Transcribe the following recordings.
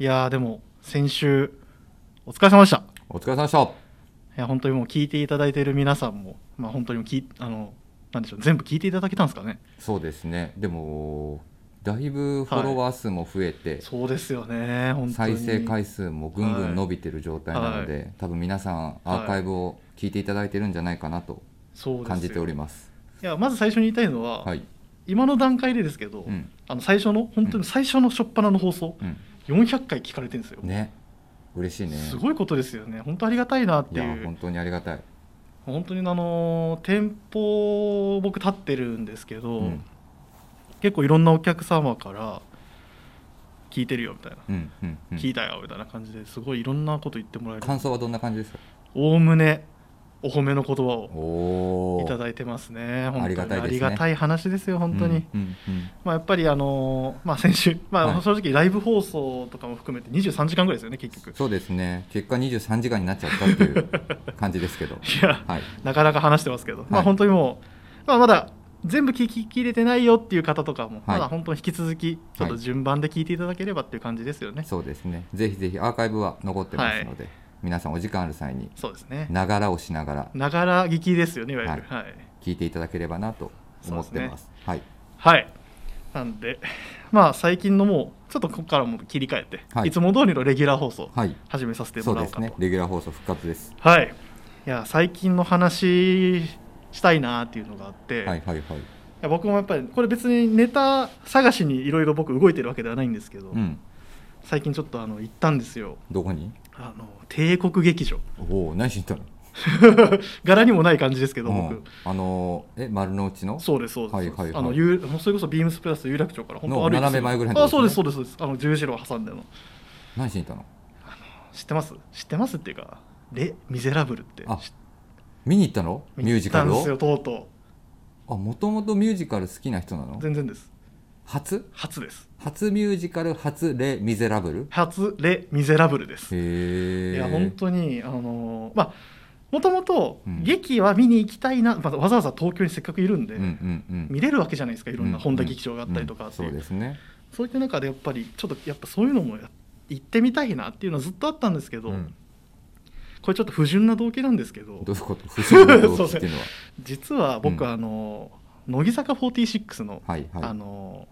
いやーでも先週お疲れ様でした。お疲れ様でした。いや本当にもう聞いていただいている皆さんもまあ本当にきあのなんでしょう全部聞いていただけたんですかね。そうですね。でもだいぶフォロワー数も増えて、そうですよね本当に。再生回数もぐんぐん伸びてる状態なので、多分皆さんアーカイブを聞いていただいてるんじゃないかなと感じております。いやまず最初に言いたいのは、はい、今の段階でですけど、うん。あの最初の本当に最初の初っ端の放送、うん、400回聞かれてるんですよ、ね。嬉しいね。すごいことですよね。本当ありがたいなっいていう。や本当にありがたい、本当にあの店舗僕立ってるんですけど、うん。結構いろんなお客様から聞いてるよみたいな、うんうんうん。聞いたよみたいな感じですごいいろんなこと言ってもらえる。感想はどんな感じですか？おおむねお褒めの言葉をいただいてますね。本当にありがたいね。ありがたい話ですよ本当に、うんうんうん。まあ、やっぱりあのまあ先週、まあ、はい。正直ライブ放送とかも含めて23時間ぐらいですよね結局。そうですね。結果23時間になっちゃったっていう感じですけど。いやはい。なかなか話してますけど、まあはい。本当にもう、まあ、まだ全部聞ききれてないよっていう方とかも、はい。まだ本当に引き続きちょっと順番で聞いていただければっていう感じですよね、そうですね。ぜひぜひアーカイブは残ってますので、皆さんお時間ある際にそうですね。ながらをしながらながら聞きですよねいわゆる。はい。はい、聞いていただければなと思ってます。はい。はい。なんでまあ最近のもうちょっとここからも切り替えて、はい。い、つも通りのレギュラー放送はい。始めさせてそうですもらおうかと、ね。レギュラー放送復活です。はい。いや最近の話したいなっていうのがあって、はいはいはい。いや僕もやっぱりこれ別にネタ探しにいろいろ僕動いてるわけではないんですけど、うん。最近ちょっとあの行ったんですよ。どこに？あの帝国劇場。おお何しに行ったの？柄にもない感じですけど僕、うん。あのーえ丸の内の？そうですそうです、はいはいはい。あの有もうそれこそビームスプラス有楽町から本当歩いて斜め前ぐらいのあとこそうですそうですそうです。あの十字路を挟んでの。何しに行ったの？知ってます？知ってますっていうか「レ・ミゼラブル」って。あ知見に行ったのミュージカルを？見たんですよとう。とあもともとミュージカル好きな人なの？う全然です。初？初です初ミュージカル初レ・ミゼラブル？初「レ・ミゼラブル」です。いや本当にあのーまあもともとうん。劇は見に行きたいな、まあ、わざわざ東京にせっかくいるんで、うんうんうん。見れるわけじゃないですかいろんなうん本田劇場があったりとかそうですね。そういった中でやっぱりちょっとやっぱそういうのもや行ってみたいなっていうのはずっとあったんですけど、うん。これちょっと不純な動機なんですけど。どういうこと？不思議な動機っていうのは？実は僕、うん。あの乃木坂46の、はいはい。あの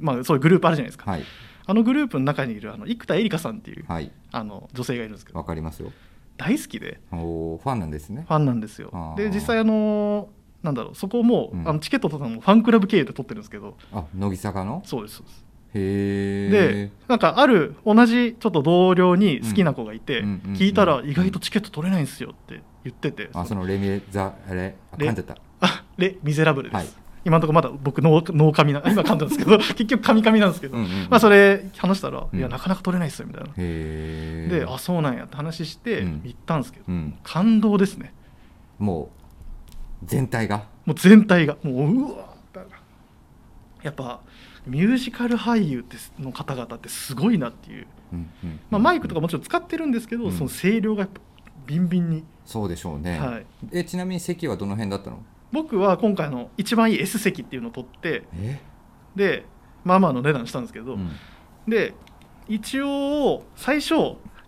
まあそういうグループあるじゃないですか、はい。あのグループの中にいるあの生田絵梨花さんっていう、はい。あの女性がいるんですけど。わかりますよ。大好きで。おーファンなんですね。ファンなんですよ。で実際あのなんだろうそこも、うん。あのチケットとかもファンクラブ経由で取ってるんですけど。あ乃木坂の？そうですそうです。へえでなんかある同じちょっと同僚に好きな子がいて、うんうんうんうん。聞いたら意外とチケット取れないんですよって言ってて、あそのレミザあれあレ噛んじゃった。あレ・ミゼラブルです、はい今のところまだ僕ノーノーカミな 今噛んだんですけど 結局カミカミなんですけど、うんうんうん。まあそれ話したら、うん。いやなかなか取れないっすよみたいな、であそうなんやって話してうん。行ったんですけど、うん。感動ですね。もう全体が？もう全体が。もううわーやっぱミュージカル俳優の方々ってすごいなっていう、うんうん。まあ、マイクとかもちろん使ってるんですけど、うん。その声量がやっぱビンビンに、そうでしょうね。はい、えちなみに席はどの辺だったの？僕は今回の一番いい S 席っていうのを取ってえ？でまあまあの値段したんですけど、うん。で一応最初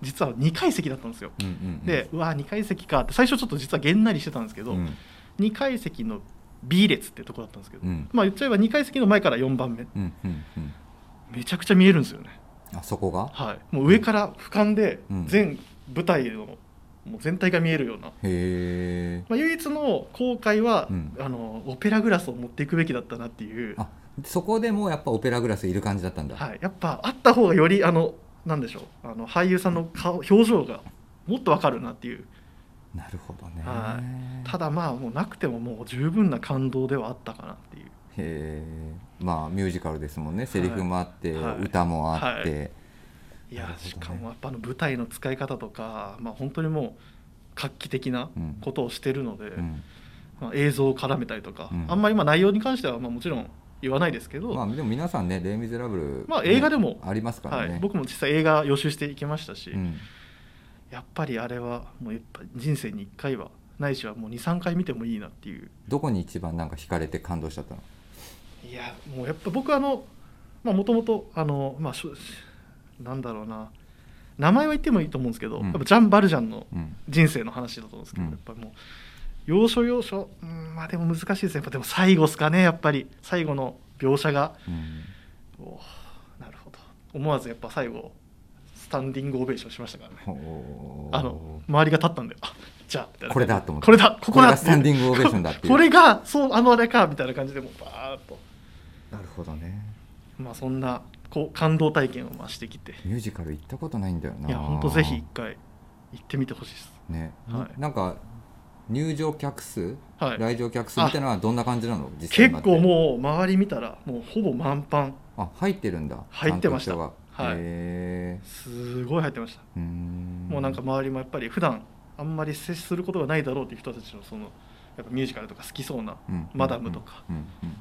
実は2階席だったんですよ、うんうんうん。でうわ2階席かって最初ちょっと実はげんなりしてたんですけど、うん。2階席の B 列ってところだったんですけど、うん。まあ言っちゃえば2階席の前から4番目。うんうんうん。めちゃくちゃ見えるんですよね。あそこが？はい。もう上から俯瞰でうん。全舞台のもう全体が見えるような、まあ、唯一の後悔は、うん。あのオペラグラスを持っていくべきだったなっていう。あそこでもやっぱオペラグラスいる感じだったんだ、はい、やっぱあった方がよりあのなんでしょう。あの俳優さんの顔表情がもっとわかるなっていう。なるほどね、はただまあもうなくてももう十分な感動ではあったかなっていう。へえまあミュージカルですもんね。セリフもあって、はい。歌もあって、はいいやね。しかもやっぱあの舞台の使い方とか、まあ、本当にもう画期的なうん。ことをしてるので、うん。まあ、映像を絡めたりとか、うん。あんまりまあ内容に関してはまあもちろん言わないですけど、まあでも皆さんね「レイ・ミゼラブル」まあ映画でもねありますからね、はい、僕も実際映画予習していきましたし、うん。やっぱりあれはもうやっぱ人生に1回はないしはもう23回見てもいいなっていう。どこに一番なんか惹かれて感動しちゃったの？いやもうやっぱ僕あのもともとあの、まあ、なんだろうな。名前は言ってもいいと思うんですけど、うん。やっぱジャン・バルジャンのうん。人生の話だと思うんですけど、うん。やっぱりもう要所要所、うん、まあでも難しいですね。やっぱでも最後ですかねやっぱり。最後の描写が。うん。おーなるほど。思わずやっぱ最後スタンディングオベーションしましたからね。あの周りが立ったんであじゃあこれだと思って。これだここだがスタンディングオベーションだってこれがそうあのあれかみたいな感じでもうバーッと。なるほどね。まあそんなこう感動体験をまあしてきて。ミュージカル行ったことないんだよな。いや本当ぜひ一回行ってみてほしいです。ね、はい。なんか入場客数、はい。来場客数みたいなのはどんな感じなの？実際結構もう周り見たらもうほぼ満帆。うあ入ってるんだ。入ってました。はい。へすごい入ってました。もうなんか周りもやっぱり普段あんまり接することがないだろうっていう人たちのそのやっぱミュージカルとか好きそうな、うん。マダムとか、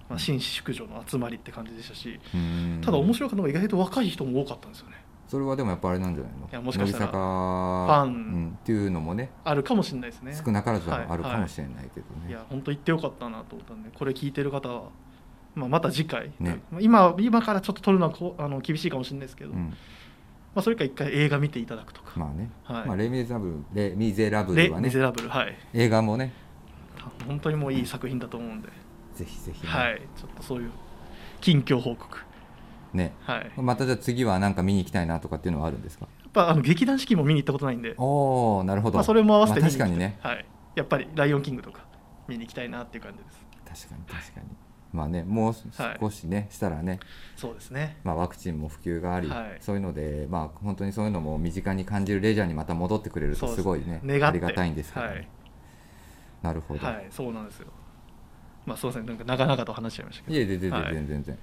まあ、紳士淑女の集まりって感じでしたしうん。ただ面白かったのが意外と若い人も多かったんですよね。それはでもやっぱあれなんじゃないの？いやもしかしたらファン。うんっていうのもねあるかもしれないですね。少なからずははいあるかもしれないけどね、いや本当行ってよかったなと思ったんでこれ聞いてる方は、まあ、また次回、ね。まあ今今からちょっと撮るのはこうあの厳しいかもしれないですけど、まうん。あ、それか一回映画見ていただくとか、まあね、はい。まあ、レ・ミゼラブルレ・ミゼラブレ・ルはね。ミゼラブルはい。映画もね本当にもういい作品だと思うんで、ぜひぜひね、はい。ちょっとそういう近況報告。ね。はい。やまたじゃあ次はなんか見に行きたいなとかっていうのはあるんですか？っぱあの劇団四季も見に行ったことないんで、おおなるほど、まあ、それも合わせてまあ確かにね。はい、やっぱり「ライオンキング」とか見に行きたいなっていう感じです。確かに確かに。まあねもう少しね、したらね、そうですね。まあ、ワクチンも普及があり、はい。そういうのでまあ本当にそういうのも身近に感じるレジャーにまた戻ってくれるとすごいね願って。ありがたいんですけど、ね。はいなるほど、はいそうなんですよ。まあすいませんなんか長々と話しちゃいましたけど。い、え全然全はい。然全然、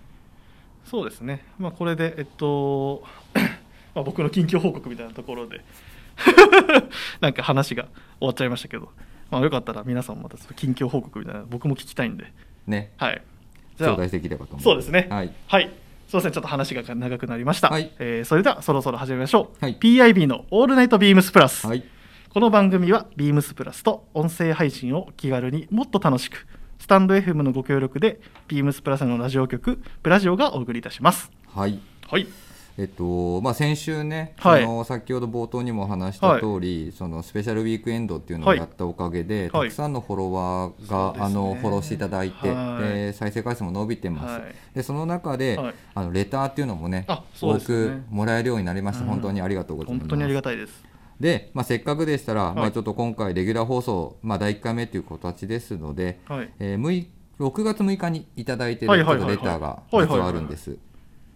そうですね、まあ、これで、えっと まあ、僕の近況報告みたいなところで なんか話が終わっちゃいましたけど、まあ、よかったら皆さんもまた近況報告みたいな僕も聞きたいんで、ね。はい、じゃあ頂戴できればと思いますそうですね。はい。はい。すいません。ちょっと話が長くなりました、はい。えーそれではそろそろ始めましょう、はい。PIB の「オールナイトビームスプラス」はいこの番組は beams プラスと音声配信を気軽にもっと楽しくスタンド FM のご協力で beams プラスのラジオ局プラジオがお送りいたします。はい。はい。えっとまあ、先週ね、はい。その先ほど冒頭にも話した通り、そのスペシャルウィークエンドっていうのをはいやったおかげで、はい。たくさんのフォロワーが、あのフォローしていただいて、はい。で再生回数も伸びてます、はい。でその中で、はい。あのレターっていうのもねあそう多ですね。くもらえるようになりました、うん。本当にありがとうございます。本当にありがたいですで、まあ、せっかくでしたら、まあ、はいちょっと今回レギュラー放送、まあ、第1回目という形ですので、はい。えー6 6月6日にいただいているちょっとレターが実はあるんです。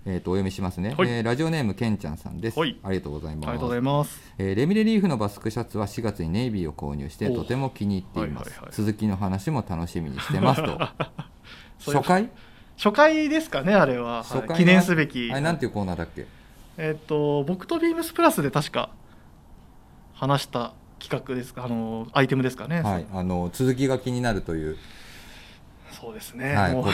えー、とお読みしますね、はい。えーラジオネームけんちゃんさんです、はい。ありがとうございます。あえーレミレリーフのバスクシャツは4月にネイビーを購入しておとても気に入っています、はいはいはい。続きの話も楽しみにしてますと。初回？初回ですかねあれは、初回の？はい記念すべき。あれなんていうコーナーだっけ？えっと僕とビームスプラスで確か話した企画ですか？あのアイテムですかね、はい。あの続きが気になるという、そうですね、はい、こと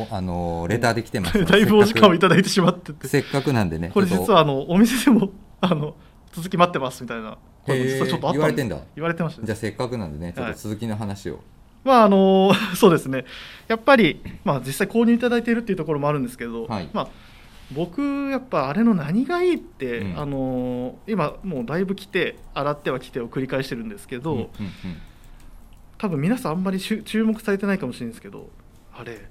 をおあのレターで来てます。だいぶお時間をいたただいてしまって。てせっかくなんでねこれ実はあのお店でもあの続き待ってますみたいな。声もへー実はちょっとあった言われてんだ。言われてましたね。じゃあせっかくなんでねちょっと続きの話を、まああの そうですね。やっぱり、まあ、実際購入いただいているっていうところもあるんですけど、はい。まあ、僕やっぱあれの何がいいって、うん。あの今もうだいぶ来て洗っては来てを繰り返してるんですけど、うんうんうん。多分皆さんあんまり注目されてないかもしれないんですけどあれ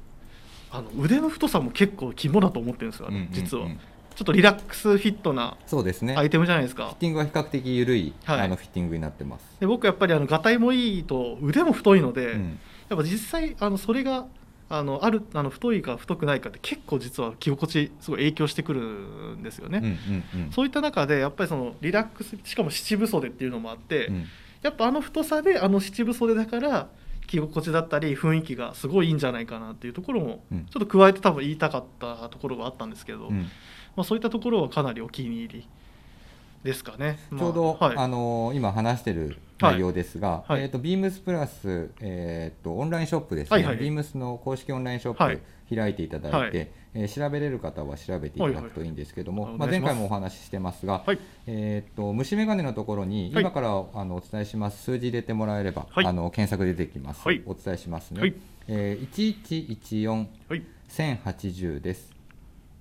あの腕の太さも結構肝だと思ってるんですよ、うんうんうん。実は。ちょっとリラックスフィットなそうですね。アイテムじゃないですか、フィッティングは比較的緩い、はい。あのフィッティングになってます、で僕やっぱりあのがたいもいいと腕も太いので、うん。やっぱ実際あのそれがあのあるあの太いか太くないかって結構実は着心地すごい影響してくるんですよね、うんうんうん。そういった中でやっぱりそのリラックスしかも七分袖っていうのもあって、うん。やっぱあの太さであの七分袖だから着心地だったり雰囲気がすごいいいんじゃないかなっていうところもうん。ちょっと加えて多分言いたかったところがあったんですけど、うん。まあ、そういったところはかなりお気に入りですかね。ちょうど、まあはい。あの今話してる内容ですが、はい。えー、とビームスプラス、えー、とオンラインショップですね、はいはい。ビームスの公式オンラインショップ、はい。開いていただいて、はい。えー調べれる方は調べていただくといいんですけども、まあ、はいはい。ます前回もお話ししてますが、はい。えー、と虫眼鏡のところにはい。今から、あのお伝えします。数字入れてもらえれば、はい。あの検索出てきます、はい。お伝えしますね、はい。えー、1114はい。1080です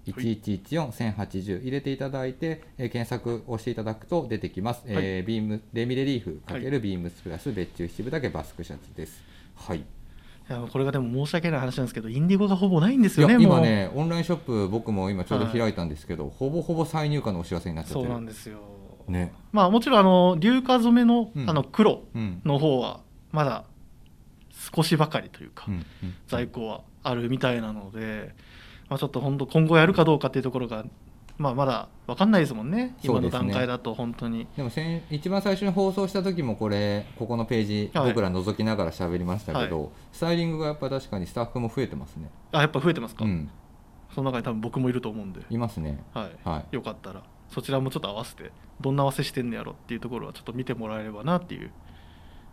1114-1080入れていただいて、えー検索をしていただくと出てきます、えービームレミレリーフ×ビームスプラス別注七分だけバスクシャツです。はい。いやこれがでも申し訳ない話なんですけどインディゴがほぼないんですよね今ねオンラインショップ僕も今ちょうど開いたんですけど、ほぼほぼ再入荷のお知らせになっちゃってそうるなんですよ。ね。まあもちろんあの硫化染めの,、うん。あの黒うん。の方はまだ少しばかりというか、うん。うん。在庫はあるみたいなので、まあ、ちょっと本当今後やるかどうかっていうところが、まあ、まだ分かんないですもんね。今の段階だと本当に。でも先一番最初に放送した時もこれここのページ、はい。僕ら覗きながら喋りましたけど、スタイリングがやっぱ確かにスタッフも増えてますね。あやっぱ増えてますか、うん。その中に多分僕もいると思うんで、いますね。はい。はい。よかったら。そちらもちょっと合わせてどんな合わせしてんのやろっていうところはちょっと見てもらえればなっていう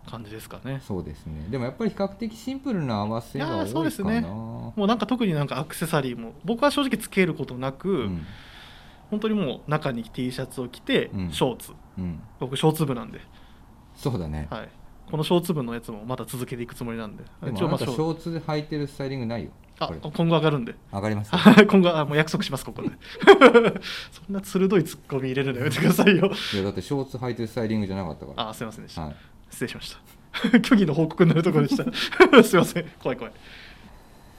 感じですかね。そうですね。でもやっぱり比較的シンプルな合わせがいやーそう多いかなですね。もうなんか特になんかアクセサリーも僕は正直つけることなく、うん。本当にもう中に T シャツを着て、うん。ショーツ。うん。僕ショーツ部なんで、そうだね、はい、このショーツ部のやつもまた続けていくつもりなんで。でもあなたショーツ。で履いてるスタイリングないよ。あ今後上がるんで。上がります今後あもう約束しますここで。そんな鋭いツッコミ入れるのやめてくださいよ。いやだってショーツ履いてるスタイリングじゃなかったから。あすいませんでした、はい、失礼しました。虚偽の報告になるところでした。すいません。怖い怖い。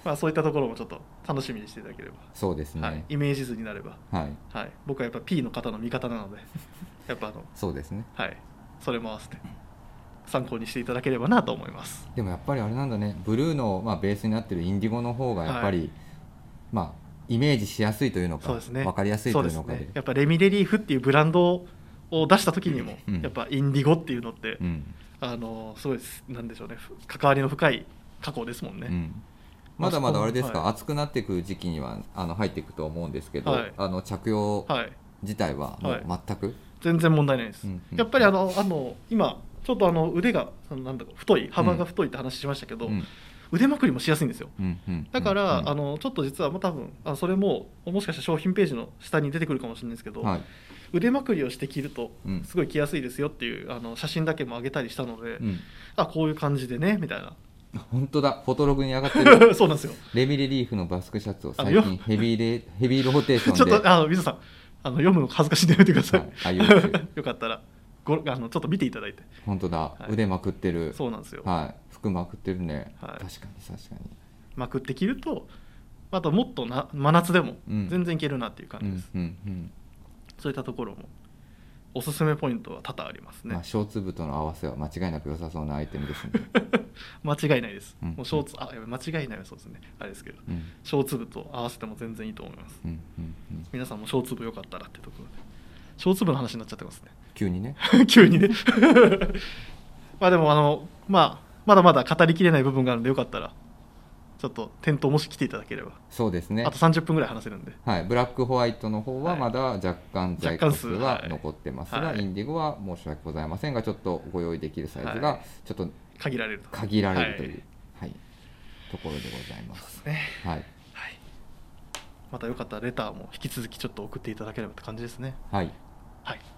まあそういったところもちょっと楽しみにしていただければ、そうですね。はい、イメージ図になれば、はい、はい、僕はやっぱ P の方の味方なので やっぱあのそうですね。はい。それも合わせて参考にしていただければなと思います。でもやっぱりあれなんだね。ブルーの、まあ、ベースになってるインディゴの方がやっぱり、はいまあイメージしやすいというのかそうですね。分かりやすいというのかで。ね。やっぱレミレリーフっていうブランドを出した時にも、うん。やっぱインディゴっていうのって、うん。あのすごいですなんでしょうねふ関わりの深い加工ですもんね、うん。まだまだあれですか、はい。暑くなっていく時期にはあの入っていくと思うんですけど、はい。あの着用はい。自体はもう全く、全然問題ないです、うんうん。やっぱりあのあの今ちょっとあの腕がそのなんだろう太い幅が太いって話しましたけど、うん。腕まくりもしやすいんですよ。うんうんだから、うんあのちょっと実はもう多分あそれももしかしたら商品ページの下に出てくるかもしれないですけど、はい腕まくりをして着るとうん。すごい着やすいですよっていうあの写真だけも上げたりしたので、うん。あこういう感じでねみたいな。本当だ。フォトログに上がってる。そうなんですよ。レミレリーフのバスクシャツを最近ヘビーレ ヘビーローテーションで。ちょっとあの水野さんあの読むの恥ずかしいんでやめてください、はいあ よかったらごあのちょっと見ていただいて。本当だ、はい。腕まくってる。そうなんですよ、はい。服まくってるね、はい。確かに確かに。まくって着るとあともっとな真夏でもうん。全然いけるなっていう感じです、うんうんうんそういったところもおすすめポイントは多々ありますね、まあ、ショーツ部との合わせは間違いなく良さそうなアイテムですね、間違いないです、うん。もうショーツあや間違いないはそうですね。あれですけど。うん。ショーツ部と合わせても全然いいと思います。うんうんうん、皆さんもショーツ部よかったらってところで。ショーツ部の話になっちゃってますね。急にね。急にね。まあでもあのまあまだまだ語りきれない部分があるんでよかったらちょっと店頭もし来ていただければ、そうですね。あと30分ぐらい話せるんで。はい、ブラックホワイトの方ははい。まだ若干在庫数ははい残ってますが、はい。インディゴは申し訳ございませんがちょっとご用意できるサイズがはい。ちょっと限られると。限られるという、ははい。ところでございます。ね。はい。はい。またよかったらレターも引き続きちょっと送っていただければって感じですね。はい。はい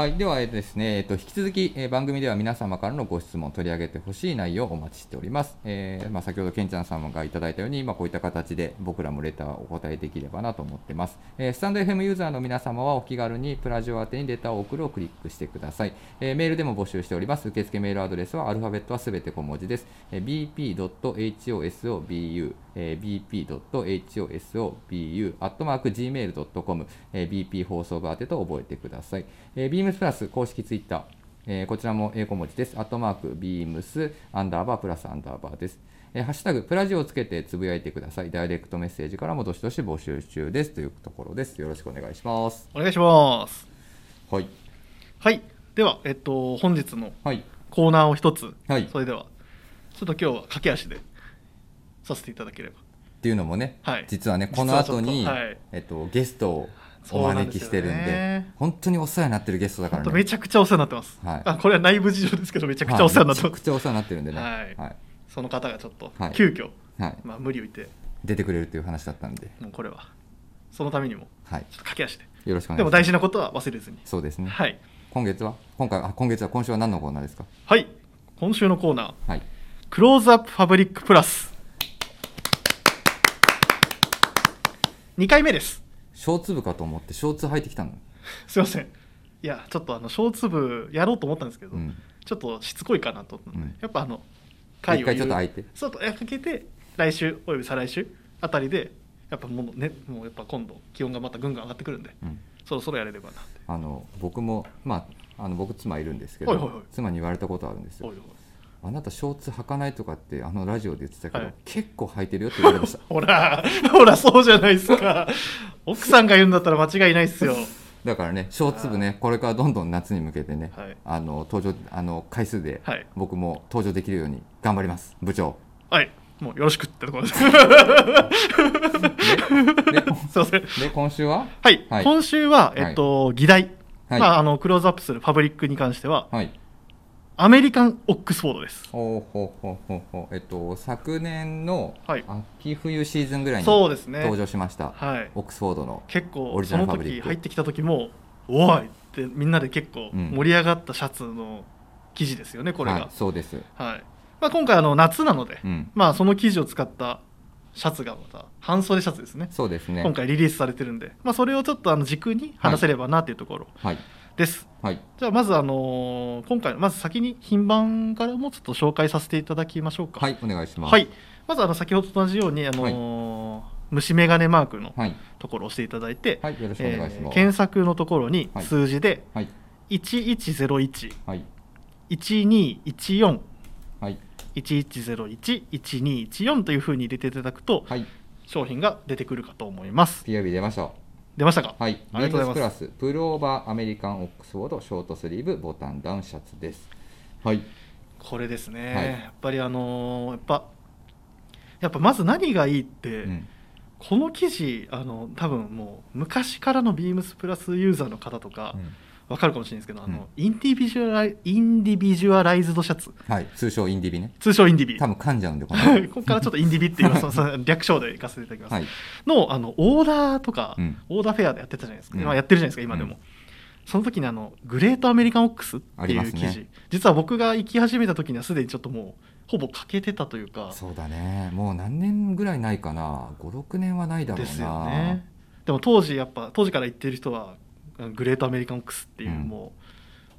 はい、ではですね、えっと引き続き、え番組では皆様からのご質問を取り上げてほしい内容をお待ちしております。えーまあ、先ほどケンちゃん様がいただいたように、まあ、こういった形で僕らもレターをお答えできればなと思ってます。えースタンド FM ユーザーの皆様はお気軽にプラジオ宛てにレターを送るをクリックしてください。えーメールでも募集しております。受付メールアドレスはアルファベットはすべて小文字です。えー bp.hosobu えー bp.hosobu アットマーク gmail.com、え BP 放送部宛てと覚えてください。えー、ビームスプラス公式ツイッター、えーこちらも英語文字です。アットマークビームスアンダーバープラスアンダーバーです。えーハッシュタグプラジオをつけてつぶやいてください。ダイレクトメッセージからもどしどし募集中ですというところです。よろしくお願いします。お願いしますはい。はいではえっと本日のはい。コーナーを一つ、はいそれではちょっと今日は駆け足でさせていただければっていうのもね、はい実はね、この後に、実はいえっと、ゲストをお招きしてるんで。ね本当にお世話になってるゲストだからね。めちゃくちゃお世話になってます、はい。あこれは内部事情ですけどめちゃくちゃお世話になってます、はいめちゃくちゃお世話になってるんでね。はい。はい。その方がちょっとはい。急遽、はい。まあ、無理を言って出てくれるという話だったんで、もうこれはそのためにもはい。ちょっと駆け足で。よろしくお願いします。でも大事なことは忘れずに。そうですね。はい。今月は？今回あ今月は？今週は何のコーナーですか？はい。今週のコーナー。はい。クローズアップファブリックプラス。2回目ですショーツ部かと思ってショーツ履いてきたの、すいません。いやちょっとあの小粒やろうと思ったんですけど、うん、ちょっとしつこいかなと思って、うん。やっぱあの一回ちょっと空いいて。そうとかけて来週および再来週あたりでやっぱもうねもうやっぱ今度気温がまたぐんぐん上がってくるんでうん。そろそろやれればなあの僕もまああの僕妻いるんですけど、はいはいはい。妻に言われたことあるんですよあなたショーツ履かないとかってあのラジオで言ってたけど、はい。結構履いてるよって言われました。ほら ほらそうじゃないですか。奥さんが言うんだったら間違いないっすよ。だからねショーツ部ねこれからどんどん夏に向けてね、はい。あの登場あの回数ではい。僕も登場できるように頑張ります。部長。はい。もうよろしくってところで。すすでいません。で今週は？はい、はい。今週は、えっと、議題、はい。まあ、あのクローズアップするパブリックに関しては、はいアメリカン・オックスフォードです。ほうほうほうほうほう。えっと昨年のはい。秋冬シーズンぐらいにそうですね。登場しました、はい、オックスフォードの結構オリジそのナルファブリック。時入ってきた時も「おい!」ってみんなで結構うん。盛り上がったシャツの生地ですよね、これが。はい、そうです、はい。まあ、今回あの夏なので、うん、まあ、その生地を使ったシャツがまた半袖シャツですね。そうですね。今回リリースされてるんで、まあ、それをちょっとあの軸に話せればなというところ。はいです。はい。じゃあまず、あのー今回まず先に品番からもちょっと紹介させていただきましょうか。はいお願いします。はい、まずあの先ほどと同じように、あのー虫眼鏡マークのはい。ところを押していただいて、はいよろしくお願いしえーます、検索のところにはい。数字ではい。1101、はい。1214、はい。1101、1214というふうに入れていただくと、はい。商品が出てくるかと思います。PRB 出ました出ましたか？はい。ありがとうございます。ビームスプラス。プルオーバーアメリカンオックスフォードショートスリーブボタンダウンシャツです。はい。これですね、はい。やっぱりあのーやっぱやっぱまず何がいいって、うん。この生地あの多分もう昔からのビームスプラスユーザーの方とかうんわかるかもしれないですけど、あうん。のインディビジュアライインディビジュアライズドシャツ。はい。通称インディビね。通称インディビ。多分噛んじゃうんでこのはいここからちょっとインディビっていうそのその略称でいかせていただきます、はい。のあのオーダーとか、うん。オーダーフェアでやってたじゃないですか、うん。まあやってるじゃないですか今でも、うんその時にあのグレートアメリカンオックスっていう生地、実は僕が行き始めた時にはすでにちょっともうほぼ欠けてたというか。そうだね。もう何年ぐらいないかな。56年はないだろうな。ですよね。でも当時やっぱ当時から言ってる人はグレートアメリカンオックスっていう、うん。もう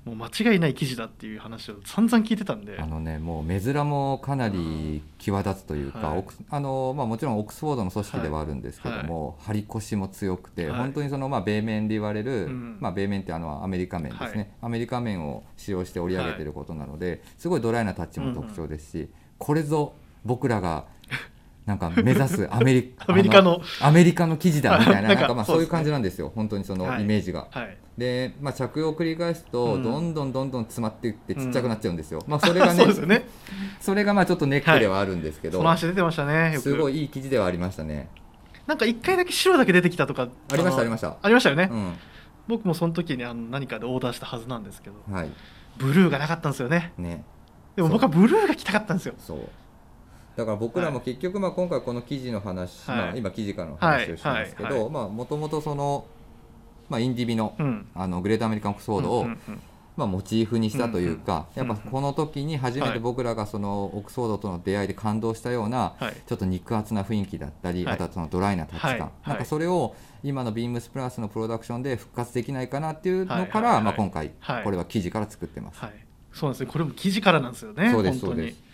もう間違いない記事だっていう話を散々聞いてたんで。あのねもう目面もかなり際立つというか、はい。オックスあのまあ、もちろんオックスフォードの組織ではあるんですけども、張り腰も強くて、はい。本当にその、まあ、米面で言われる、うん。まあ、米面ってあのアメリカ面ですね、はい。アメリカ面を使用して織り上げてい。ることなので、すごいドライなタッチも特徴ですし、これぞ僕らがなんか目指すアメリ アメリカの。あアメリカの記事だみたいな なんかまあそうういう感じなんですよ。本当にそのはい。イメージが。はい。で、まあ、着用を繰り返すと、うん。どんどんどんどん詰まっていってちっちゃくなっちゃうんですよ、まあ、それがねそうですよね。それがまあちょっとネックではあるんですけど、その話出てましたねすごいいい記事ではありましたね。なんか一回だけ白だけ出てきたとかありましたのありました。ありましたよね、うん。僕もその時にあの何かでオーダーしたはずなんですけどはい。ブルーがなかったんですよね。ね。でも僕はブルーが着たかったんですよ。そうだから僕らも結局まあ今回この記事の話、はい。まあ、今記事からの話をしてますけはい。はい。どもともとその、まあ、インディビのうん。あのグレートアメリカンオックスフォードを、まあ、モチーフにしたというか、やっぱこの時に初めて僕らがそのオックスフォードとの出会いで感動したような、はい。ちょっと肉厚な雰囲気だったり、はい。あとはそのドライなタッチ感、はい。なんかそれを今のビームスプラスのプロダクションで復活できないかなっていうのから、まあ、今回、はい。これは記事から作ってます。はい、そうなんですね。これも記事からなんですよねそうですそうです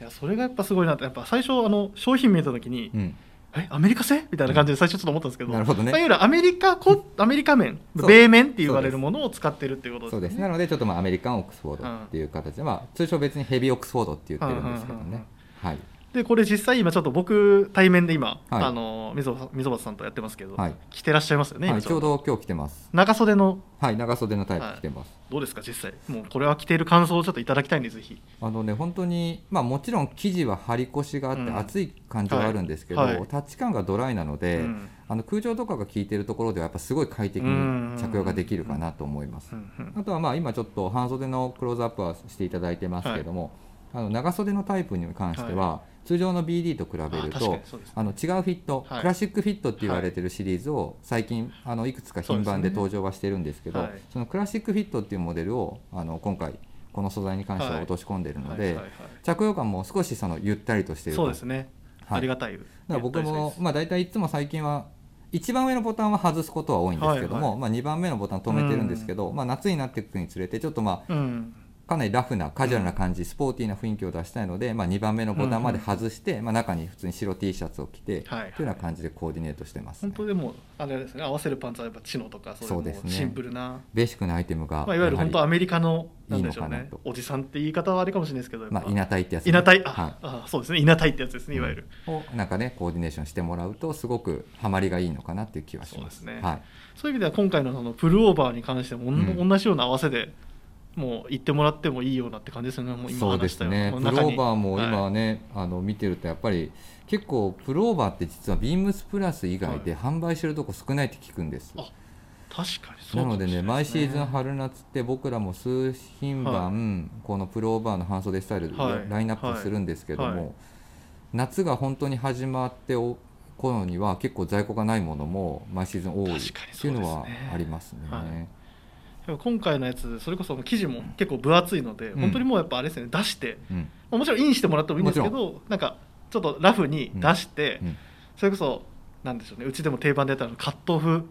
いやそれがやっぱすごいなってやっぱ最初あの商品見た時に、うん。えアメリカ製？みたいな感じで最初ちょっと思ったんですけど、なるほどね。まあいわゆるアメリカこアメリカ面そう。米面って言われるものを使ってるっていうことですね。そうです。なのでちょっとまあアメリカンオックスフォードっていう形で、まあ、通称別にヘビーオックスフォードって言ってるんですけどうんうんうんうんね。はいでこれ実際今ちょっと僕対面で今、はい。あの溝端溝端さんとやってますけど、はい。着てらっしゃいますよね、はい、今ちょうど。今日来てます。長袖の。はい、長袖のタイプ着てます。どうですか実際。もうこれは着ている感想をちょっといただきたいんでぜひ。あのね、本当に、まあ、もちろん生地は張り腰があってうん。熱い感じはあるんですけど、はい。はい。タッチ感がドライなので、うん。あの空調とかが効いてるところではやっぱすごい快適うん。に着用ができるかなと思います。う。ん。うん。あとはまあ今ちょっと半袖のクローズアップはしていただいてますけども、あの長袖のタイプに関しては、通常の BD と比べるとあの違うフィット、はい。クラシックフィットって言われてるシリーズを最近あのいくつか品番で登場はしてるんですけどそうですね。はい。そのクラシックフィットっていうモデルをあの今回この素材に関しては落とし込んでるので、着用感も少しそのゆったりとしているそうですね、はい。ありがたい。だから僕も、まあ、大体いつも最近は一番上のボタンは外すことは多いんですけども、はいはい。まあ、2番目のボタン止めてるんですけど、まあ、夏になっていくにつれてちょっとまあうんかなりラフなカジュアルな感じ、スポーティーな雰囲気を出したいので、まあ、2番目のボタンまで外して、まあ、中に普通に白 T シャツを着て、はいはい。というような感じでコーディネートしてます、ね。本当でもあれですね合わせるパンツはやっぱチノとかそうですね。シンプルな、ベーシックなアイテムがまあ、いわゆる本当アメリカのいいなんでしょうねのかなと。おじさんって言い方はあれかもしれないですけどまあ、稲体ってやつね、稲体あ、はい。あそうですね稲体ってやつですねいわゆる、をなんかねコーディネーションしてもらうとすごくハマりがいいのかなっていう気はしますそうですね。はい、そういう意味では今回のそのプルオーバーに関しても、うん。同じような合わせでもう言ってもらってもいいようなって感じですよね。もう今そうで話したような。すね。プローバーも今ははね、あの見てるとやっぱり結構プローバーって実はビームスプラス以外で販売してるとこ少ないって聞くんです、あ確かにそうなのでね毎シーズンは春夏って僕らも数品番、このプローバーの半袖スタイルではい。ラインナップするんですけども、はい。はい夏が本当に始まってお頃には結構在庫がないものも毎シーズン多いっていううのはありますね。はい今回のやつそれこそ生地も結構分厚いので、うん。本当にもうやっぱあれですね出して。うん。まあもちろんインしてもらってもいいんですけもどなんかちょっとラフに出して、うん。それこそなんでしょうねうちでも定番でやったのカットオフ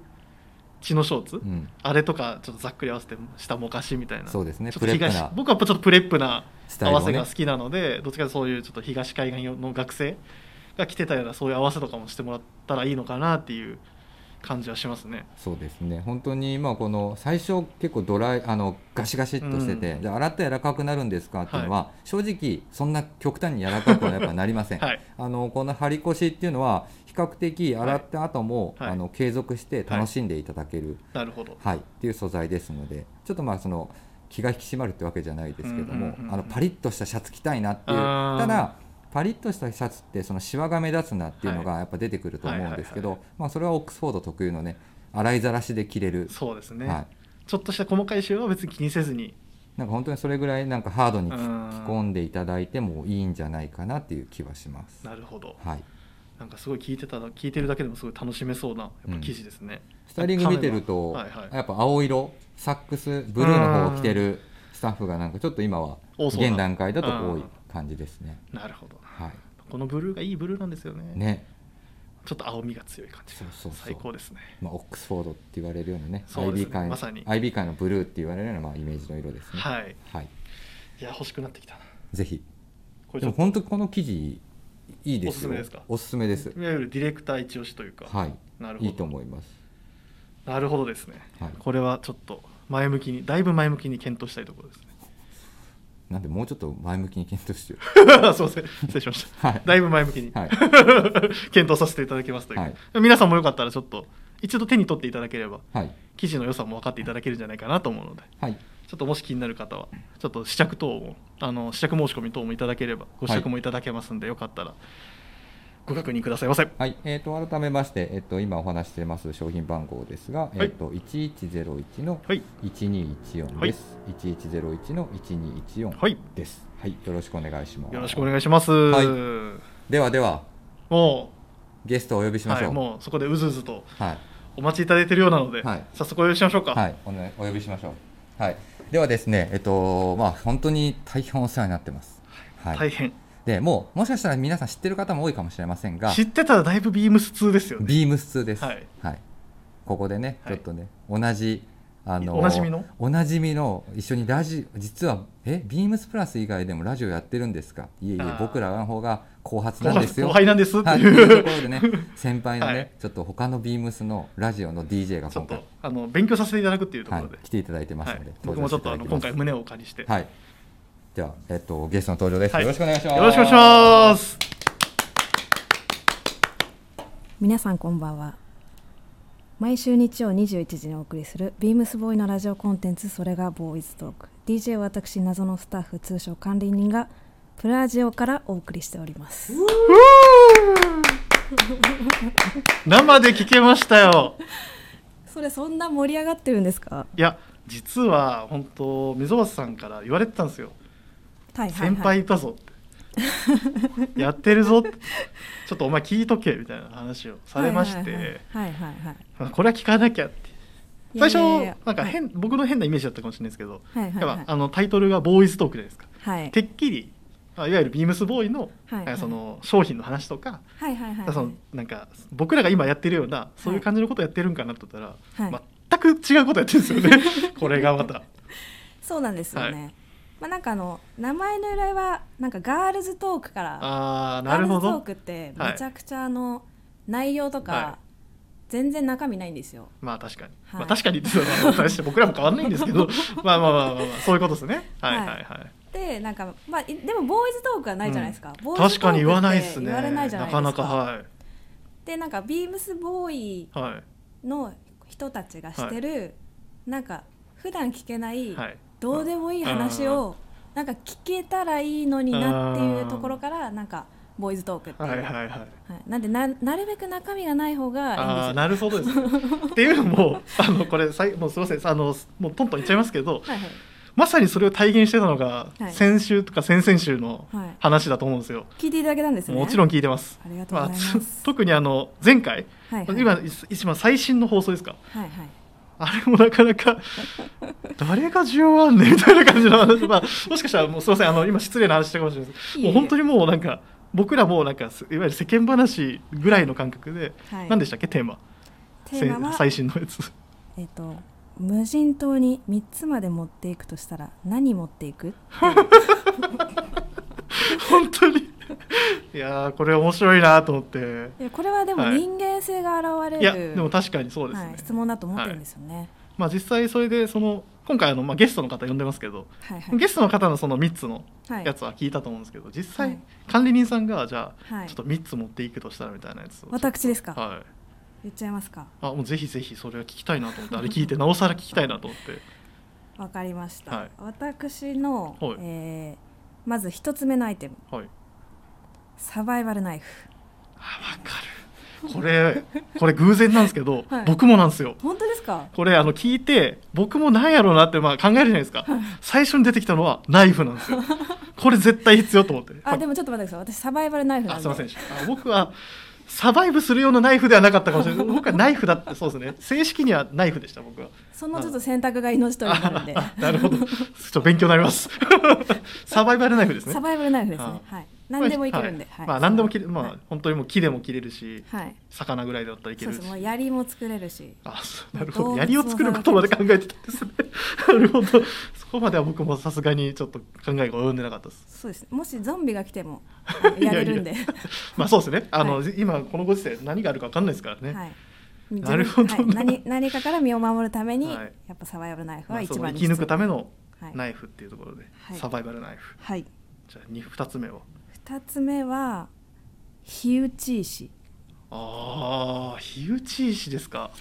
チノショーツ、うん。あれとかちょっとざっくり合わせて下もかしみたいな。そうですね僕はやっぱちょっとプレップな合わせが好きなのでどっちかというとそういうちょっと東海岸の学生が着てたようなそういう合わせとかもしてもらったらいいのかなっていう感じはしますね。そうですね。本当に今この最初結構ドライあのガシガシっとしてて、うん。じゃあ洗ったら柔らかくなるんですかっていうのは、正直そんな極端に柔らかくはやっぱなりません、はい。あのこの張り腰っていうのは比較的洗った後も、はい。あの継続して楽しんでいただける、なるほど。はい。っていう素材ですのでちょっとまあその気が引き締まるってわけじゃないですけども、あのパリッとしたシャツ着たいなっていう。ただパリッとしたシャツってそのシワが目立つなっていうのがやっぱ出てくると思うんですけど、それはオックスフォード特有のね洗いざらしで着れる、そうですね、はい、ちょっとした細かいシワは別に気にせずに。なんか本当にそれぐらいなんかハードに着込んでいただいてもいいんじゃないかなっていう気はします。なるほど。はい、なんかすごい聞いてた聞いてるだけでもすごい楽しめそうなやっぱ生地ですね、スタイリング見てると、はいはい。やっぱ青色サックスブルーの方を着てるスタッフがなんかちょっと今は現段階だと多いうん感じですね。なるほど。はこのブルーがいいブルーなんですよね。い、ね。ちょっと青みが強い感じがそうそう最高ですね。まあ、オックスフォードって言われるようなねそうですね。IB 界の、まさに。IB 界のブルーって言われるようなまあイメージの色ですね。はい。はい、いや欲しくなってきたな。ぜひ。これでも本当この生地いいですよ。おすすめですか？おすすめです。いわゆるディレクター一押しというか、はい。なるほど。いいと思います。なるほどですね、はい。これはちょっと前向きにだいぶ前向きに検討したいところです。ねなんでもうちょっと前向きに検討してる すいません失礼しました、はい。だいぶ前向きに、はい。検討させていただきますという、はい。皆さんもよかったらちょっと一度手に取っていただければはい。生地の良さも分かっていただけるんじゃないかなと思うのではい。ちょっともし気になる方はちょっと試着等もあの試着申し込み等もいただければご試着もいただけますんで、よかったらご確認くださいませ。はい、えー、と改めまして、えっと今お話ししています商品番号ですが、えー、と1101のはい。1214です、1101の1214はいです、はい、よろしくお願いします。よろしくお願いします、い。ではではもゲストをお呼びしう,、はい、ましょう。もうそこでうずうずとはい、お待ちいただいているようなので、はい。早速お呼びしましょうか、はい、お,、ね、お呼びしましょう。はい。ではですねえっとまあ本当に大変お世話になってます。はい、大変でもうもしかしたら皆さん知ってる方も多いかもしれませんが知ってたらだいぶビームス2ですよね。ビームス2です。はい。ここでね、はい。ちょっとね、同じ。あのおなじみの？おなじみの一緒にラジオ実はえビームスプラス以外でもラジオやってるんですか？いえいえあー。僕らの方が後発後なんですよ。輩なんですってはい、いう、というところでね 先輩のね、はい。ちょっと他のビームスのラジオの DJ がちょっ今回とあの勉強させていただくっていうとこはい。ろで、来ていただいてますはい。ので、僕もちょっとあの今回登胸をお借りして、場していただきますはいではえっとゲストの登場です、はい。よろしくお願いします。よろしくお願いします。皆さんこんばんは。毎週日曜21時にお送りするビームスボーイのラジオコンテンツそれがボーイズトーク。DJ 私謎のスタッフ通称管理人がプラジオからお送りしております。生で聞けましたよ。それそんな盛り上がってるんですか？いや実は本当溝端さんから言われてたんですよはいはい、はい、先輩いたぞ。っ てやってるぞ。ってちょっとお前聞いとけみたいな話をされまして、はいはいはいはい。はいこれは聞かなきゃって。最初なんか変、僕の変なイメージだったかもしれないですけど、はいはいはい。やっぱあのタイトルがボーイズトークじゃないですか、はい。てっきりまあいわゆるビームスボーイの,、はいはい。その商品の話とか、はいはいはい。はいそのなんか僕らが今やってるようなそういう感じのことをやってるんかなと思ったら、はい。全く違うことやってるんですよね。これがまた。そうなんですよね、はいまあなんかあの名前の由来はなんかガールズトークからあーなるほど。ガールズトークってめちゃくちゃあの、内容とはか全然中身ないんですよ。まあ確かに、はい。まあ確かにっていうのは大して僕らも変わんないんですけど。まあまあまあまあ、まあ、そういうことですね。はいはいはい、でなんかまあいでもボーイズトークはないじゃないですか、ボーイズトークって確かに言わないですね。言われないじゃないですか。なかなかはい。でなんかビームスボーイはい。の人たちがしてる、なんか普段聞けない、はいどうでもいい話をなんか聞けたらいいのになっていうところからなんかボーイズトークっていう、はいはいはい。はい。なんでななるべく中身がない方がいいんですあ。なるほどです。ねっていうのもあのこれさいもうすみません。あのもうトントン言っちゃいますけどはいはい。まさにそれを体現してたのが、はい。先週とか先々週のはい。話だと思うんですよ、聞いていただけたんですね。もちろん聞いてます。ありがとうございます。あつ特にあの前回、はいはい。今一番最新の放送ですか。はいはいあれもなかなか誰が需要あんねんみたいな感じの話、まあ、もしかしたらもうすみませんあの今失礼な話したかもしれないですもう本当にもうなんか僕らもうなんかすいわゆる世間話ぐらいの感覚で、はい。何でしたっけ？テーマ。テーマ最新のやつ。えっと無人島に3つまで持っていくとしたら何持っていく？本当に いやーこれ面白いなと思って。いやこれはでもはい。人間性が現れる、いやでも確かにそうですね、はい、質問だと思ってるんですよね。まあ実際それでその今回あの、まあ、ゲストの方呼んでますけど、はいはい。ゲストの方のその3つのはい。やつは聞いたと思うんですけど、実際はい。管理人さんがじゃあ、はい。ちょっと3つ持っていくとしたらみたいなやつを。私ですか？はい。言っちゃいますか？あもうぜひぜひそれは聞きたいなと思ってあれ聞いてなおさら聞きたいなと思って。わかりました、はい。私の、はい。えーまず一つ目のアイテム。はいサバイバルナイフ。あわかる。これこれ偶然なんですけど、はい。僕もなんですよ。本当ですか？これあの聞いて僕もなんやろうなってまあ考えるじゃないですか。最初に出てきたのはナイフなんですよ。これ絶対必要と思って。あでもちょっと待ってください。私サバイバルナイフなんで。あすいません僕はサバイブするようなナイフではなかったかもしれない。僕はナイフだってそうですね。正式にはナイフでした僕は。そのちょっと選択が命取りになるんで。あなるほど。ちょっと勉強になります。サバイバルナイフですね。サバイバルナイフですね。あはい何でもいけるんで、はい。まあ、何でも切れ、まあ、本当にもう木でも切れるし、魚ぐらいだったらいけるし。そうそう槍も作れるし。あなるほど。槍を作ることまで考えてたんですね。なるほど。そこまでは僕もさすがにちょっと考えが及んでなかったです。そうです。もしゾンビが来てもやれるんで。まあそうですね。あの、はい、今このご時世何があるか分かんないですからね、はい。なるほど、はい、何何かから身を守るために、やっぱサバイバルナイフは一番、まあ、生き抜くためのナイフっていうところで、サバイバルナイフ、はい、じゃあ 2, 2つ目を。二つ目は火打ち石。ああ火打ち石ですか？はい。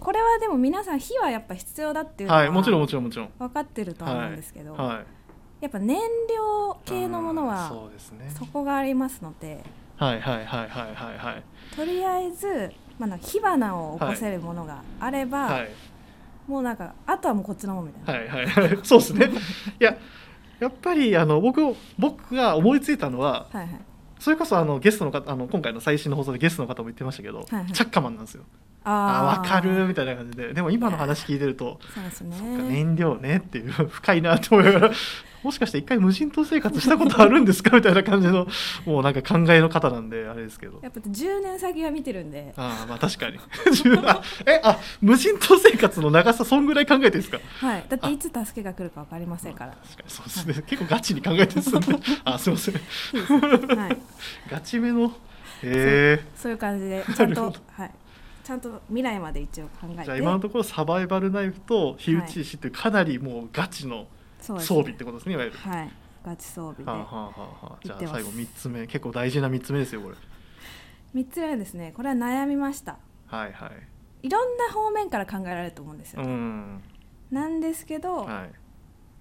これはでも皆さん火はやっぱ必要だっていうのは、はい、もちろんもちろんもちろん。分かってると思うんですけど、はい、はい、やっぱ燃料系のものはそうです、ね、そこがありますので。はいはいはいはいはいはい。とりあえず、まあ、火花を起こせるものがあれば、はい、はい。もうなんかあとはもうこっちのもんみたいな。はいはいはい。そうですね。いややっぱりあの僕僕が思いついたのははいはい。それこそあのゲストの方あの今回の最新の放送でゲストの方も言ってましたけど、はいはい。チャッカマンなんですよああー分かるみたいな感じで。でも今の話聞いてるとそうですね。燃料ねっていう 深いなって思いながらもしかして一回無人島生活したことあるんですかみたいな感じのもうなんか考えの方なんであれですけど。やっぱ10年先は見てるんで。ああまあ確かに。あえあ無人島生活の長さそんぐらい考えてるんですか？はい。だっていつ助けが来るか分かりませんから。確かにそうですね。結構ガチに考えてるんですあすいません。はい。ガチめの。へえそういう感じでちゃんとはいちゃんと未来まで一応考えて。じゃあ今のところサバイバルナイフと火打ち石ってかなりもうガチの装備ってことですねいわゆる。はい。ガチ装備で、はあはあはあ。はあじゃあ最後3つ目結構大事な3つ目ですよこれ。3つ目はですねこれは悩みました。はいはい。いろんな方面から考えられると思うんですよ、うん。なんですけど、はい。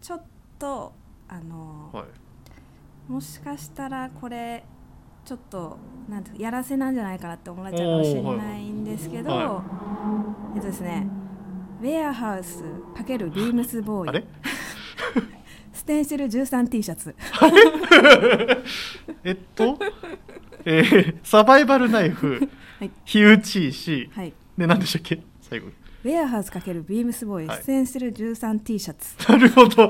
ちょっとあのはい。もしかしたらこれちょっとなんてやらせなんじゃないかなって思われちゃうかもしれないんですけど、おーはえっとですねウェアハウス×ビームスボーイ。ステンシル 13T シャツ。えっと？えーサバイバルナイフ。はい、火打ち石。はい、で何でしたっけ？最後。ウェアハウス×ビームスボーイ、はい。ステンシル 13T シャツ。なるほど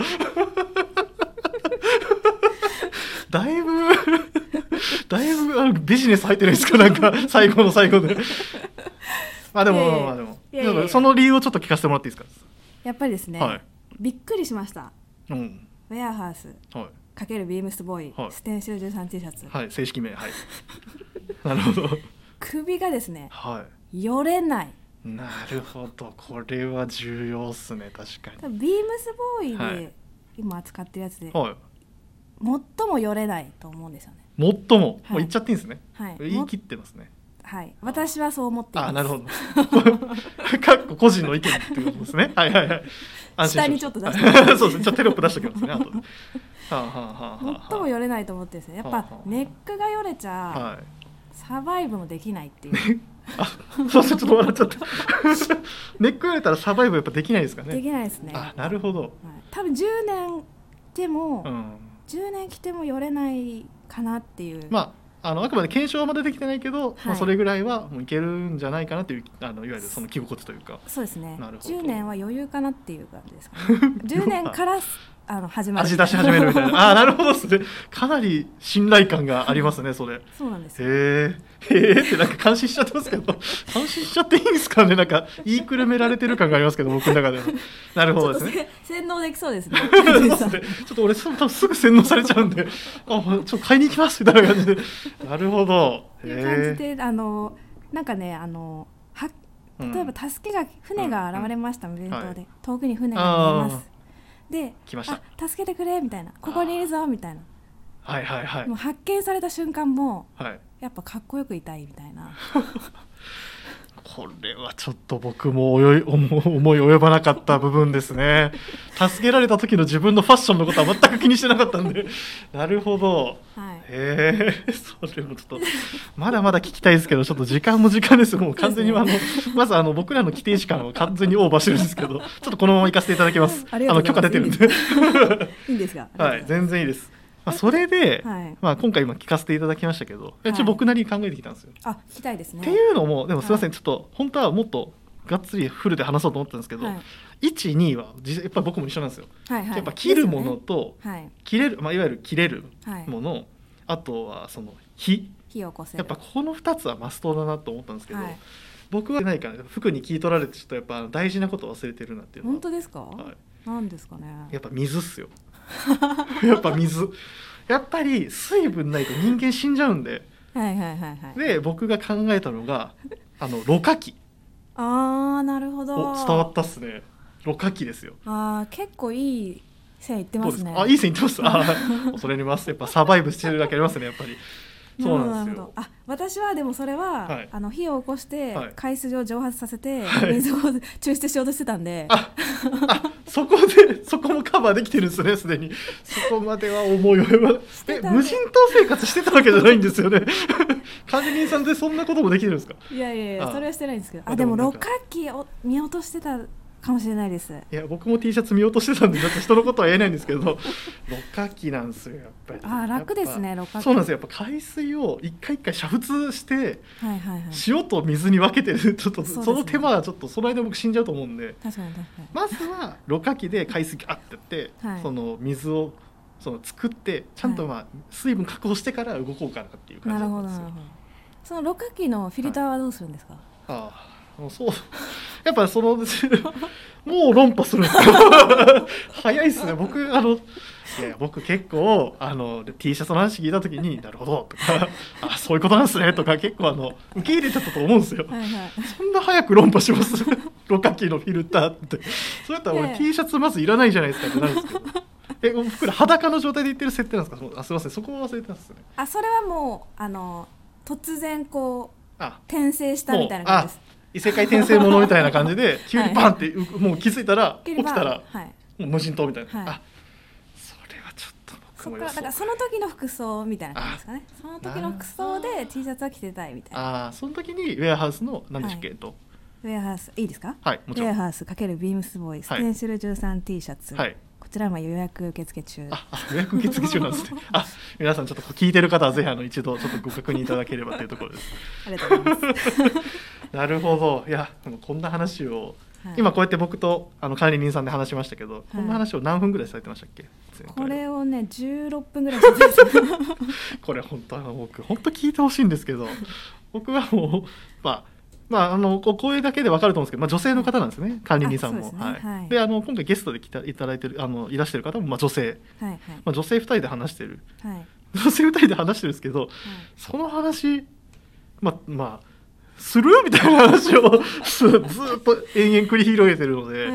だいぶだいぶあのビジネス入ってるんですか？なんか最後の最後で。まあでもいやいやまあでも。いやいやいやなんかその理由をちょっと聞かせてもらっていいですか？やっぱりですね、はい。びっくりしました。うん。ウェアハウスはい。かけるビームスボーイ、はい。ステンシル 13T シャツ、はい正式名。はい。なるほど。首がですねはよれない。いなるほど。これは重要っすね確か多分ビームスボーイはい。で今扱ってるやつで、にはい最もよれないと思うんですよね。最も、はい。もう言っちゃっていいんですね、はい。言い切ってますね。はい。私はそう思っています。あなるほど。かっこ個人の意見ってことですね。はいはいはい。下にちょっと出してそうですね。ちょっとテロップ出しておきますね後で。はあ、はあはあはあ、最もよれないと思ってですねやっぱはあはあネックがよれちゃ、はい。サバイブもできないっていう。あそうそうちょっと笑っちゃった。ネックやれたらサバイブやっぱできないですかね。できないですね、はあなるほど。い、多分10年でも、うん10年着てもよれないかなっていう、まああのあくまで検証はまだできてないけど、まあ、はいそれぐらいはもういけるんじゃないかなというあのいわゆるその着心地というか。そうですね。なるほど。10年は余裕かなっていう感じですかね。10年からあの始まる味出し始めるみたいな。あなるほどですねかなり信頼感がありますねそれ。そうなんですよ。へえへえってなんか感心しちゃってますけど。感心しちゃっていいんですかね？なんか言いくるめられてる感がありますけど僕の中では。なるほどですね。せ洗脳できそうですね。ちょっと俺多分すぐ洗脳されちゃうんで。あちょっと買いに行きますみたいな感じで。なるほど。へえであのなんかねあのは例えば助けが船が現れました弁当で、はい。遠くに船が見えまあすで来ました。あ助けてくれみたいな。ここにいるぞみたいな。はいはいはい。もう発見された瞬間もはい。やっぱかっこよくいたいみたいな これはちょっと僕も思い及ばなかった部分ですね。助けられた時の自分のファッションのことは全く気にしてなかったんで。なるほど。はい。へえそれもちょっとまだまだ聞きたいですけどちょっっと時間も時間です。もう完全にあのまずあの僕らの規定時間を完全にオーバーしてるんですけどちょっとこのまま行かせていただきます。ありがとうの許可ございます。出てるんで。いいんですが はい全然いいです、まあ、それで、はい。まあ、今回今聞かせていただきましたけど一応はい僕なりに考えてきたんですよ、あ聞きたいですね。っていうのもでもすいません、はちょっと本当はもっとがっつりフルで話そうと思ったんですけど、はい。12位は実やっぱり僕も一緒なんですよ、はいはい。やっぱ着るものとね。着れる、まあ、いわゆる着れるはい。もの、あとはその火。火を起こせる。やっぱこの2つはマストだなと思ったんですけど、はい。僕はないから服に聞い取られてちょっとやっぱ大事なことを忘れてるなっていうのは本当ですか、はい、なんですかねやっぱ水っすよ やっぱ水。やっぱり水分ないと人間死んじゃうんで。はいはいはいはい。で僕が考えたのがあのろ過器。ああなるほおど伝わったっすね。ろ過器ですよ。あー結構いい線いってますす。かあいい線いってます。あー恐れ入ります。やっぱサバイブしてるだけありますねやっぱり。そうなんですよ。るほどるほど。あ私はでもそれは、はい。あの火を起こして、はい。海水を蒸発させて、はい。水を抽出しようとしてたんで。ああそこでそこもカバーできてるんですねすでに。そこまでは思い及ばね無人島生活してたわけじゃないんですよね。管理人さんってそんなこともできてるんですか？いやいやいやあそれはしてないんですけど。ああでもでもなんか。ろ過器を見落としてたかもしれないです。いや僕も T シャツ見落としてたんでちょっと人のことは言えないんですけどろ過器なんですよやっぱり。あ楽ですねろ過器そうなんですよ。やっぱ海水を一回一回煮沸してはいはいはい。塩と水に分けてるちょっとそ,、ね。の手間はちょっとその間僕死んじゃうと思うんで。確かに確かに。まずはろ過器で海水ガッてやって、はい。その水をその作ってちゃんとまあ水分確保してから動こうかなっていう感なじなんですよ。るほどなるほど。そのろ過器のフィルターはどうするんですか、ああもうそう。やっぱその もう論破する。早いっすね。僕あのいや僕結構あの T シャツの話聞いた時に「なるほど」とか「あそういうことなんですね」とか結構あの受け入れてたと思うんですよ。はいはい。そんな早く論破します？ろ過器のフィルターって。そうやったら俺 T シャツまずいらないじゃないですかってなるんですけど。え僕ら裸の状態で言ってる設定なんですか？あすいません。そこを忘れてますね。あそれはもうあの突然こうあ。転生したみたいな感じです異世界転生ものみたいな感じで 急にバンって、うもう気づいたら起きたらはい。もう無人島みたいな、はい。あそれはちょっとそ僕も予想。っからだからその時の服装みたいな感じですかね。その時の服装で T シャツは着てたいみたいな。ああその時にウェアハウスの何でしたっけ、と。ウェアハウスいいですか？はいウェアハウス×ビームスボーイステンシル 13T シャツ、はい。こちらは予約受付中。ああ予約受付中なんですね。あ皆さんちょっと聞いてる方はぜひあの一度ちょっとご確認いただければというところです。ありがとうございますなるほど。いやこんな話を、はい。今こうやって僕とあの管理人さんで話しましたけど、こんな話を何分ぐらいされてましたっけ？これをね16分ぐらい これ本当あの僕本当聞いてほしいんですけど 僕はもうまあまあ、あのお声だけで分かると思うんですけど、まあ、女性の方なんですね管理人さんも。ではい。あの今回ゲストで来たいただいてるあのいらしてる方もまあ女性、はいはい。まあ、女性2人で話してる。はい。はい女性2人で話してるんですけどその話まあまあする？みたいな話をすずっと延々繰り広げてるので。は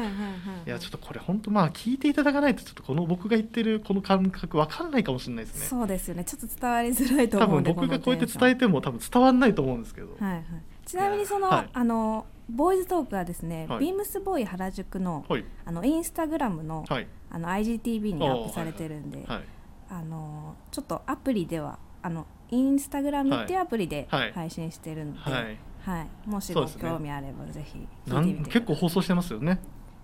いやちょっとこれ本当まあ聞いていただかないとちょっとこの僕が言ってるこの感覚わかんないかもしれないですね。そうですよね。ちょっと伝わりづらいと多思うんで分僕がこうやって伝ええても多分伝わんないと思うんですけど。はいはい、ちなみにその、はい。あのボーイズトークはですね、はい。ビームスボーイ原宿のはい。あのインスタグラムの,、はい。あの IGTV にアップされてるんで、はい。あのちょっとアプリではあのインスタグラムっていうアプリではい。配信してるんで、ははいい。もしご興味あればぜひなん聞いてみて結構放送してますよね。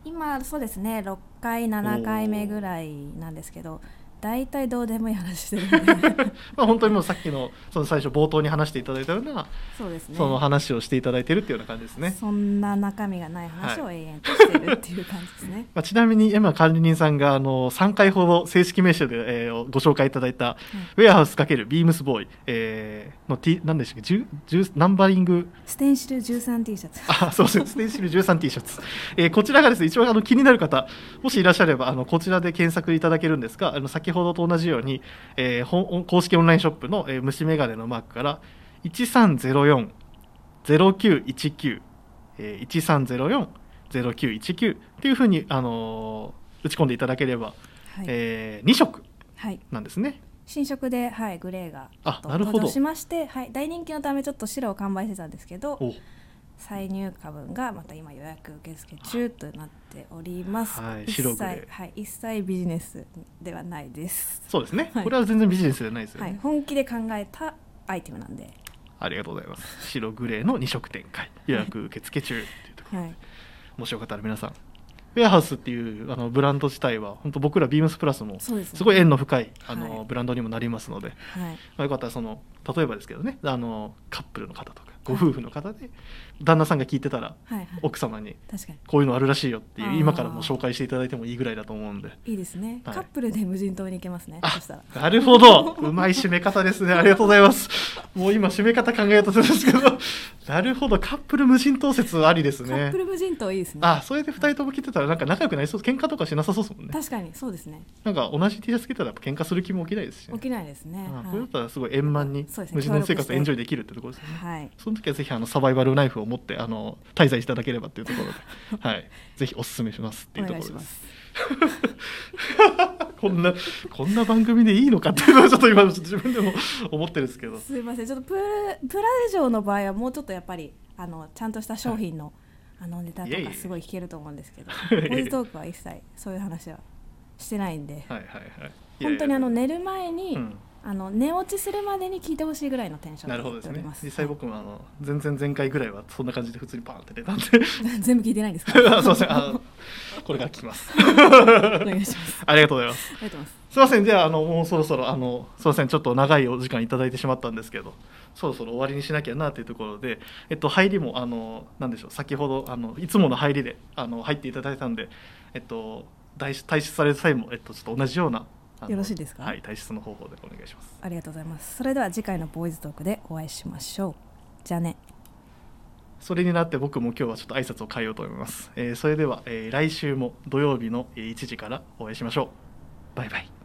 今そうですね6回7回目ぐらいなんですけど大体どうでもいい話してるんで まあ本当にもうさっきのその最初冒頭に話していただいたようなそうですねその話をしていただいてるっていうような感じですね。そんな中身がない話を永遠としてるっていう感じですね。まあ、ちなみに今管理人さんがあの3回ほど正式名称で、えーご紹介いただいたウェアハウス×ビームスボーイ、えーの T 何でしたっけ？10 10ナンバリング？ステンシル 13T シャツ。あ、そうですね。ステンシル 13T シャツ。えーこちらがですね、一応あの気になる方、もしいらっしゃれば、あのこちらで検索いただけるんですが、あの先ほどと同じように、えー本公式オンラインショップの、えー虫眼鏡のマークから、1304 0919、えー、1304 0919っていうふうに、あのー打ち込んでいただければ、はい。え2色はい。なんですね。新色で、はい、グレーがとあなるほどしまして、はい、大人気のためちょっと白を完売してたんですけどお再入荷分がまた今予約受付中となっております、はい一白グレー切、はい、一切ビジネスではないです、そうですね、はい。これは全然ビジネスじゃないですよね。はい、本気で考えたアイテムなんで、ありがとうございます。白グレーの2色展開、予約受付中っていうところはい、もしよかったら皆さんウェアハウスっていうあのブランド自体は本当僕らビームスプラスもすごい縁の深いあの、はい。ブランドにもなりますので、はい、まあ、よかったらその例えばですけどねあのカップルの方とかご夫婦の方で旦那さんが聞いてたらはい、はい、奥様にこういうのあるらしいよっていう今からもう紹介していただいてもいいぐらいだと思うんで。いいですね、はい。カップルで無人島に行けますね。なるほど。うまい締め方ですね。ありがとうございます。もう今締め方考えようとするんですけど。なるほど。カップル無人島説ありですカッねプル無人島いいですね。あそれで2人とも来てたらなんか仲良くなりそう。喧嘩とかしなさそうですもんね。確かにそうですね。なんか同じ T シャツ着てたらやっぱ喧嘩する気も起きないですし、ね。起、きないですね、あはい。これだったらすごい円満に無人島生活エンジョイできるってところですよね。はい。その時はぜひあのサバイバルナイフを持ってあの滞在していただければっていうところで、はい、ぜひお勧めしますっていうところです。す。こんなこんな番組でいいのかっていうのはちょっと今自分でも思ってるんですけど。すいません。ちょっとプラプラ以上の場合はもうちょっとやっぱりあのちゃんとした商品の,、あのネタとかすごい聞けると思うんですけどいえいえ。ボイストークは一切そういう話はしてないんで。はいはいはい。本当にあの寝る前に、やうんあの寝落ちするまでに聞いてほしいぐらいのテンションでなるほどですね。実際僕もあの全然前回ぐらいはそんな感じで普通にパーンって出たんで。全部聞いてないんですか？あすいませんあこれから聞きます。お願いします。ありがとうございます。ありがとうございます。すいません、ではあのもうそろそろあのすいません。ちょっと長いお時間いただいてしまったんですけど、そろそろ終わりにしなきゃなというところで、えっと入りもあのなんでしょう、先ほどあのいつもの入りであの入っていただいたんで、えっと退出される際もえっとちょっと同じようなあのよろしいですか？はい、退出の方法でお願いします。ありがとうございますそれでは次回のボーイズトークでお会いしましょうじゃあねそれになって僕も今日はちょっと挨拶を変えようと思います。えーそれでは、えー来週も土曜日のえー1時からお会いしましょう。バイバイ。